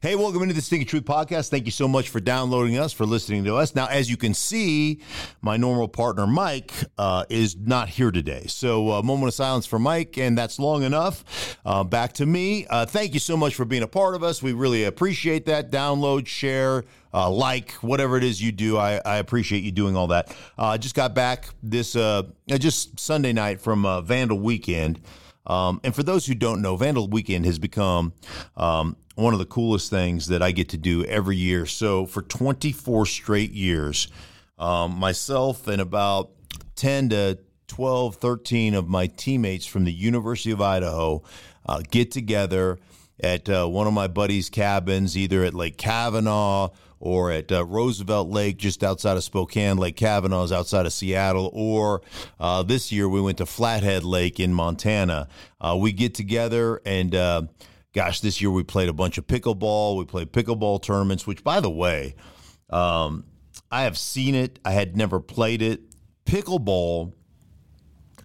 Hey, welcome into the Stinky Truth Podcast. Thank you so much for downloading us, for listening to us. Now, as you can see, my normal partner, Mike, uh, is not here today. So, a uh, moment of silence for Mike, and that's long enough. Uh, back to me. Uh, thank you so much for being a part of us. We really appreciate that. Download, share, uh, like, whatever it is you do. I, I appreciate you doing all that. Uh, I just got back this, just Sunday night from Vandal Weekend. Um, and for those who don't know, Vandal Weekend has become um, one of the coolest things that I get to do every year. So for 24 straight years, um, myself and about 10 to 12, 13 of my teammates from the University of Idaho uh, get together at uh, one of my buddies' cabins, either at Lake Cavanaugh or at uh, Roosevelt Lake, just outside of Spokane. Lake Cavanaugh is outside of Seattle. Or uh, this year we went to Flathead Lake in Montana. Uh, we get together and uh, gosh, this year we played a bunch of pickleball. We played pickleball tournaments, which, by the way, um, I have seen it. I had never played it. Pickleball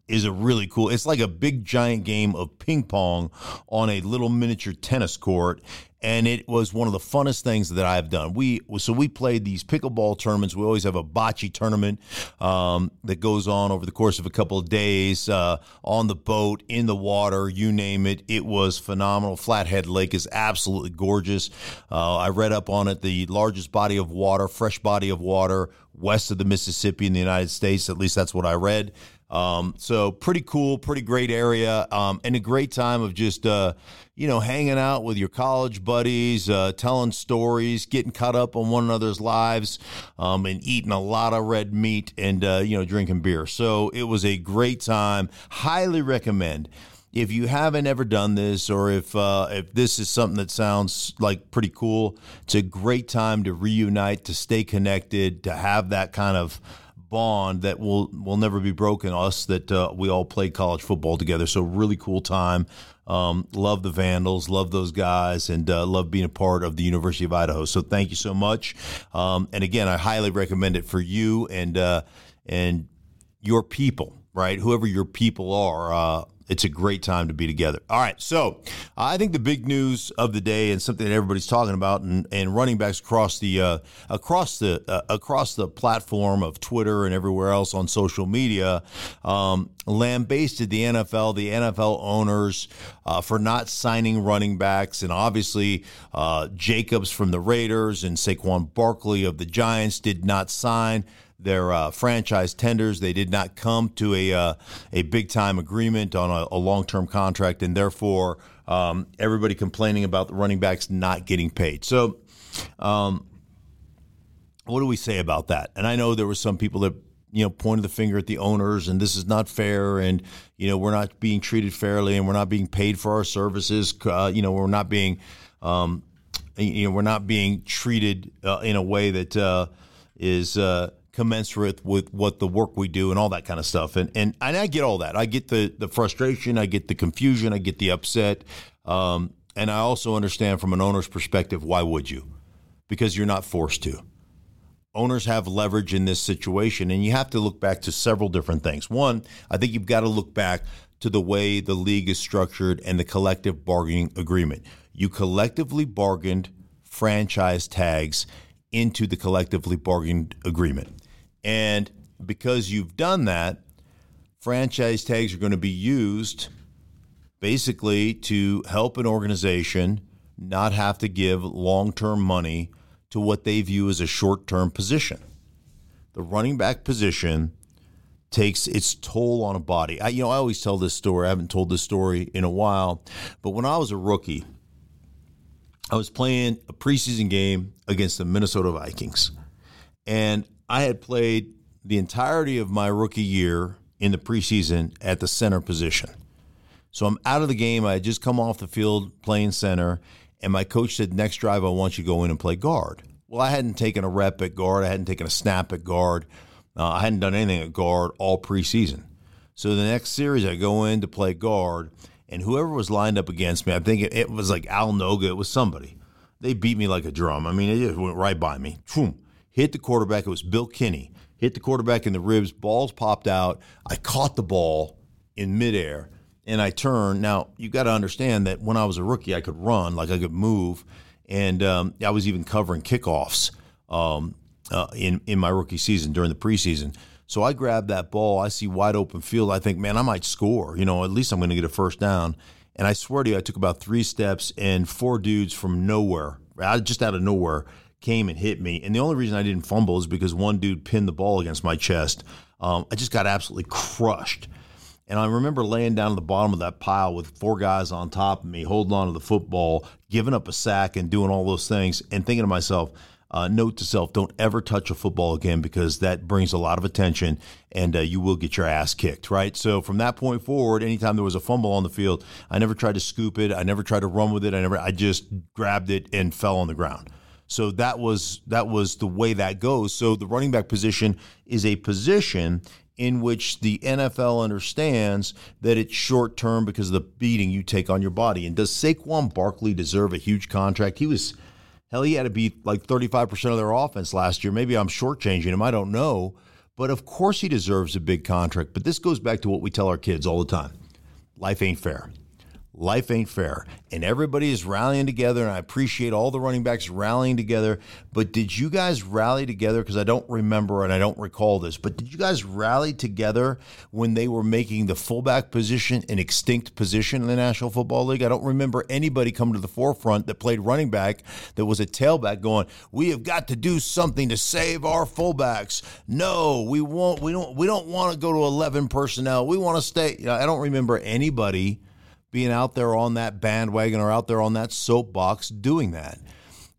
is a really cool. It's like a big giant game of ping pong on a little miniature tennis court, and it was one of the funnest things that I've done. We so we played these pickleball tournaments. We always have a bocce tournament um, that goes on over the course of a couple of days uh, on the boat, in the water, you name it. It was phenomenal. Flathead Lake is absolutely gorgeous. Uh, I read up on it. The largest body of water, fresh body of water west of the Mississippi in the United States. At least that's what I read. Um, so pretty cool, pretty great area, um, and a great time of just uh, you know hanging out with your college buddies, uh, telling stories, getting caught up on one another's lives, um, and eating a lot of red meat and uh, you know drinking beer. So it was a great time. Highly recommend if you haven't ever done this or if uh, if this is something that sounds like pretty cool, it's a great time to reunite, to stay connected, to have that kind of bond that will will never be broken. Us that uh, we all played college football together, so really cool time. Um, love the Vandals, love those guys, and uh, love being a part of the University of Idaho. So thank you so much. Um, and again, I highly recommend it for you and uh, and your people, right? Whoever your people are uh, it's a great time to be together. All right, so I think the big news of the day and something that everybody's talking about, and, and running backs across the uh, across the uh, across the platform of Twitter and everywhere else on social media, um, lambasted the NFL, the NFL owners uh, for not signing running backs, and obviously uh, Jacobs from the Raiders and Saquon Barkley of the Giants did not sign their uh, franchise tenders. They did not come to a uh, a big time agreement on a, a long term contract, and therefore um, everybody complaining about the running backs not getting paid. So, um, what do we say about that? And I know there were some people that you know pointed the finger at the owners, and this is not fair, and you know we're not being treated fairly, and we're not being paid for our services. Uh, you know we're not being um, you know we're not being treated uh, in a way that uh, is uh, commensurate with what the work we do and all that kind of stuff. And and, and I get all that. I get the the frustration. I get the confusion. I get the upset. Um, and I also understand from an owner's perspective why would you? Because you're not forced to. Owners have leverage in this situation, and you have to look back to several different things. One, I think you've got to look back to the way the league is structured and the collective bargaining agreement. You collectively bargained franchise tags into the collectively bargained agreement. And because you've done that, franchise tags are going to be used basically to help an organization not have to give long term money to what they view as a short term position. The running back position takes its toll on a body. I, you know, I always tell this story. I haven't told this story in a while, but when I was a rookie, I was playing a preseason game against the Minnesota Vikings. And I had played the entirety of my rookie year in the preseason at the center position. So I'm out of the game. I had just come off the field playing center, and my coach said, "Next drive, I want you to go in and play guard." Well, I hadn't taken a rep at guard. I hadn't taken a snap at guard. Uh, I hadn't done anything at guard all preseason. So the next series, I go in to play guard, and whoever was lined up against me, I think it, it was like Al Noga. It was somebody. They beat me like a drum. I mean, it just went right by me. Boom. Hit the quarterback. It was Bill Kinney. Hit the quarterback in the ribs. Balls popped out. I caught the ball in midair and I turned. Now, you got to understand that when I was a rookie, I could run, like I could move. And um, I was even covering kickoffs um, uh, in, in my rookie season during the preseason. So I grabbed that ball. I see wide open field. I think, man, I might score. You know, at least I'm going to get a first down. And I swear to you, I took about three steps, and four dudes from nowhere, just out of nowhere, came and hit me. And the only reason I didn't fumble is because one dude pinned the ball against my chest. Um, I just got absolutely crushed. And I remember laying down at the bottom of that pile with four guys on top of me, holding on to the football, giving up a sack, and doing all those things, and thinking to myself, uh, note to self, don't ever touch a football again because that brings a lot of attention and uh, you will get your ass kicked, right? So from that point forward, anytime there was a fumble on the field, I never tried to scoop it. I never tried to run with it. I never, I just grabbed it and fell on the ground. So that was that was the way that goes. So the running back position is a position in which the NFL understands that it's short term because of the beating you take on your body. And does Saquon Barkley deserve a huge contract? He was, hell, he had to be like 35% of their offense last year. Maybe I'm shortchanging him. I don't know. But of course he deserves a big contract. But this goes back to what we tell our kids all the time life ain't fair life ain't fair. And everybody is rallying together, and I appreciate all the running backs rallying together. But did you guys rally together? Because I don't remember and I don't recall this, but did you guys rally together when they were making the fullback position an extinct position in the National Football League? I don't remember anybody coming to the forefront that played running back that was a tailback going, We have got to do something to save our fullbacks. No, we won't we don't we don't want to go to eleven personnel. We want to stay. I don't remember anybody being out there on that bandwagon or out there on that soapbox doing that.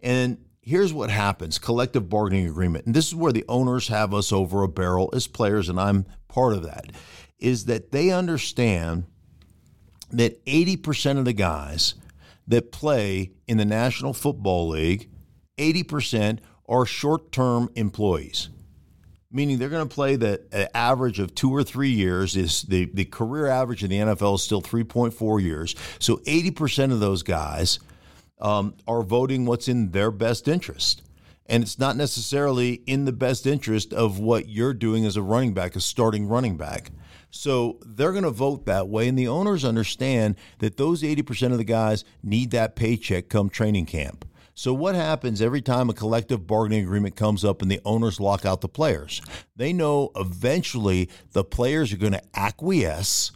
And here's what happens collective bargaining agreement. And this is where the owners have us over a barrel as players, and I'm part of that, is that they understand that 80% of the guys that play in the National Football League, 80% are short term employees meaning they're going to play the average of two or three years. Is the, the career average in the NFL is still 3.4 years. So 80% of those guys um, are voting what's in their best interest. And it's not necessarily in the best interest of what you're doing as a running back, a starting running back. So they're going to vote that way. And the owners understand that those 80% of the guys need that paycheck come training camp. So, what happens every time a collective bargaining agreement comes up and the owners lock out the players? They know eventually the players are going to acquiesce,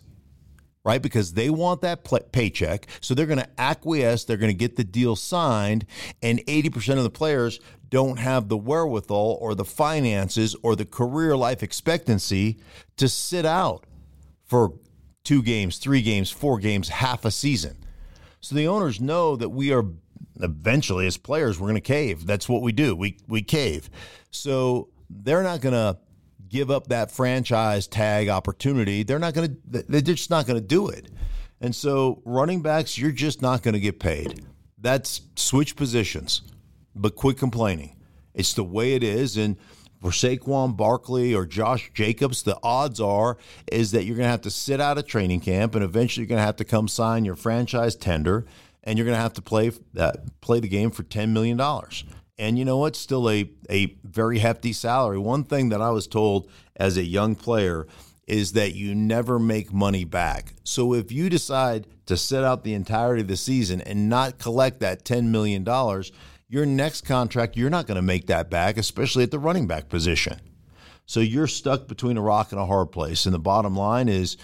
right? Because they want that paycheck. So, they're going to acquiesce, they're going to get the deal signed, and 80% of the players don't have the wherewithal or the finances or the career life expectancy to sit out for two games, three games, four games, half a season. So the owners know that we are eventually as players we're going to cave. That's what we do. We we cave. So they're not going to give up that franchise tag opportunity. They're not going to they're just not going to do it. And so running backs you're just not going to get paid. That's switch positions. But quit complaining. It's the way it is and for Saquon Barkley or Josh Jacobs, the odds are is that you're going to have to sit out of training camp and eventually you're going to have to come sign your franchise tender and you're going to have to play uh, play the game for ten million dollars. And you know what? Still a a very hefty salary. One thing that I was told as a young player is that you never make money back. So if you decide to sit out the entirety of the season and not collect that $10 million, your next contract, you're not going to make that back, especially at the running back position. So you're stuck between a rock and a hard place. And the bottom line is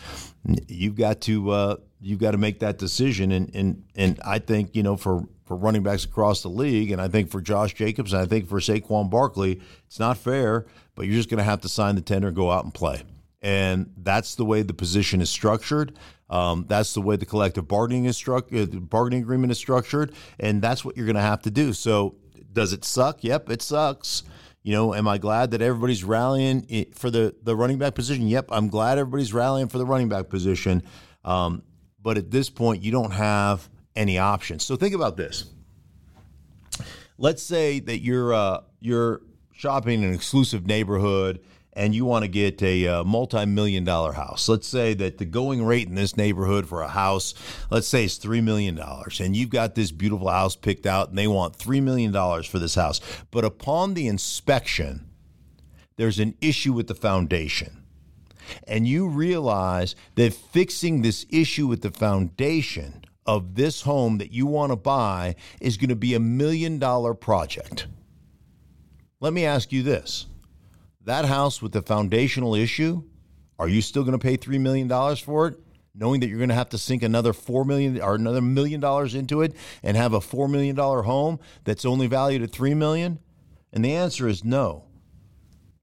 you've got to uh, you've got to make that decision. And and and I think you know for for running backs across the league, and I think for Josh Jacobs, and I think for Saquon Barkley, it's not fair. But you're just going to have to sign the tender and go out and play. And that's the way the position is structured. Um, that's the way the collective bargaining is struck, uh, bargaining agreement is structured, and that's what you're going to have to do. So, does it suck? Yep, it sucks. You know, am I glad that everybody's rallying for the the running back position? Yep, I'm glad everybody's rallying for the running back position. Um, but at this point, you don't have any options. So think about this. Let's say that you're uh, you're shopping in an exclusive neighborhood and you want to get a, a uh, multi-million dollar house. Let's say that the going rate in this neighborhood for a house, let's say it's $3 million and you've got this beautiful house picked out and they want $3 million for this house. But upon the inspection, there's an issue with the foundation. And you realize that fixing this issue with the foundation of this home that you want to buy is going to be a million dollar project. Let me ask you this that house with the foundational issue, are you still going to pay $3 million for it? Knowing that you're going to have to sink another four million or another million dollars into it and have a four million dollar home that's only valued at three million? And the answer is no.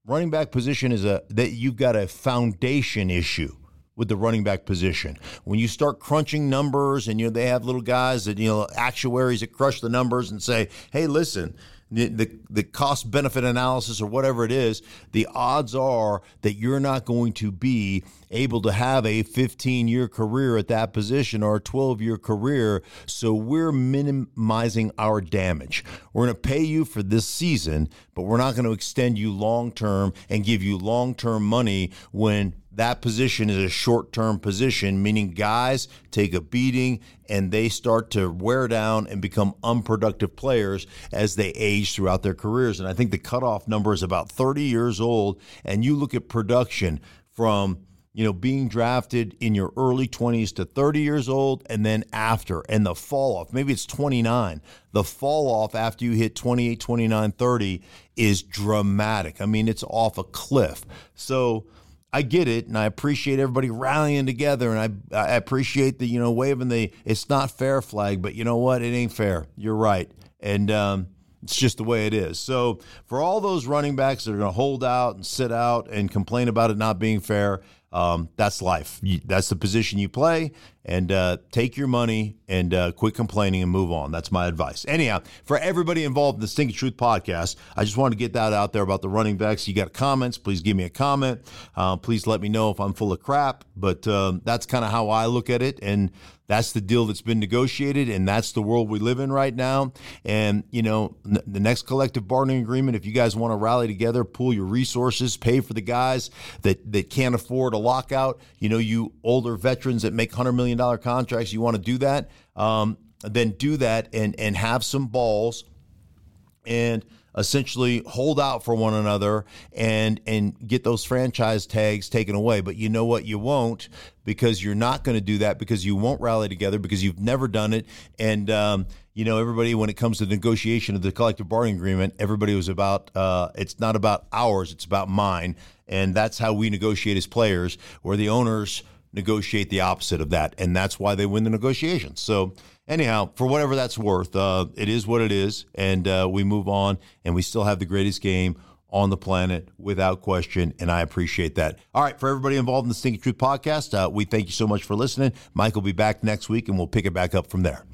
Running back position is a that you've got a foundation issue with the running back position. When you start crunching numbers and you know they have little guys that you know actuaries that crush the numbers and say, "Hey, listen, the, the, cost benefit analysis or whatever it is, the odds are that you're not going to be able to have a 15 year career at that position or a 12 year career. So we're minimizing our damage. We're going to pay you for this season, but we're not going to extend you long term and give you long term money when that position is a short term position, meaning guys take a beating and they start to wear down and become unproductive players as they age throughout their careers. And I think the cutoff number is about 30 years old. And you look at production from you know, being drafted in your early 20s to 30 years old and then after, and the fall off, maybe it's 29. The fall off after you hit 28, 29, 30 is dramatic. I mean, it's off a cliff. So, I get it, and I appreciate everybody rallying together, and I I appreciate the you know waving the it's not fair flag, but you know what, it ain't fair. You're right, and um, it's just the way it is. So for all those running backs that are going to hold out and sit out and complain about it not being fair, um, that's life. That's the position you play, and uh, take your money and uh, quit complaining and move on. That's my advice. Anyhow, for everybody involved in the Stinking Truth podcast, I just wanted to get that out there about the running backs. You got comments? Please give me a comment. Uh, please let me know if I'm full of crap. But um, that's kind of how I look at it, and that's the deal that's been negotiated, and that's the world we live in right now. And you know, n- the next collective bargaining agreement, if you guys want to rally together, pool your resources, pay for the guys that that can't afford a lockout. You know, you older veterans that make hundred million dollar contracts, you want to do that. Um, then do that and and have some balls and essentially hold out for one another and and get those franchise tags taken away. But you know what? You won't because you're not going to do that because you won't rally together because you've never done it. And um, you know, everybody when it comes to the negotiation of the collective bargaining agreement, everybody was about uh, it's not about ours, it's about mine, and that's how we negotiate as players. Where the owners negotiate the opposite of that, and that's why they win the negotiations. So anyhow, for whatever that's worth, uh, it is what it is, and uh, we move on, and we still have the greatest game on the planet without question, and I appreciate that. All right, for everybody involved in the Stinking Truth podcast, uh, we thank you so much for listening. Mike will be back next week, and we'll pick it back up from there.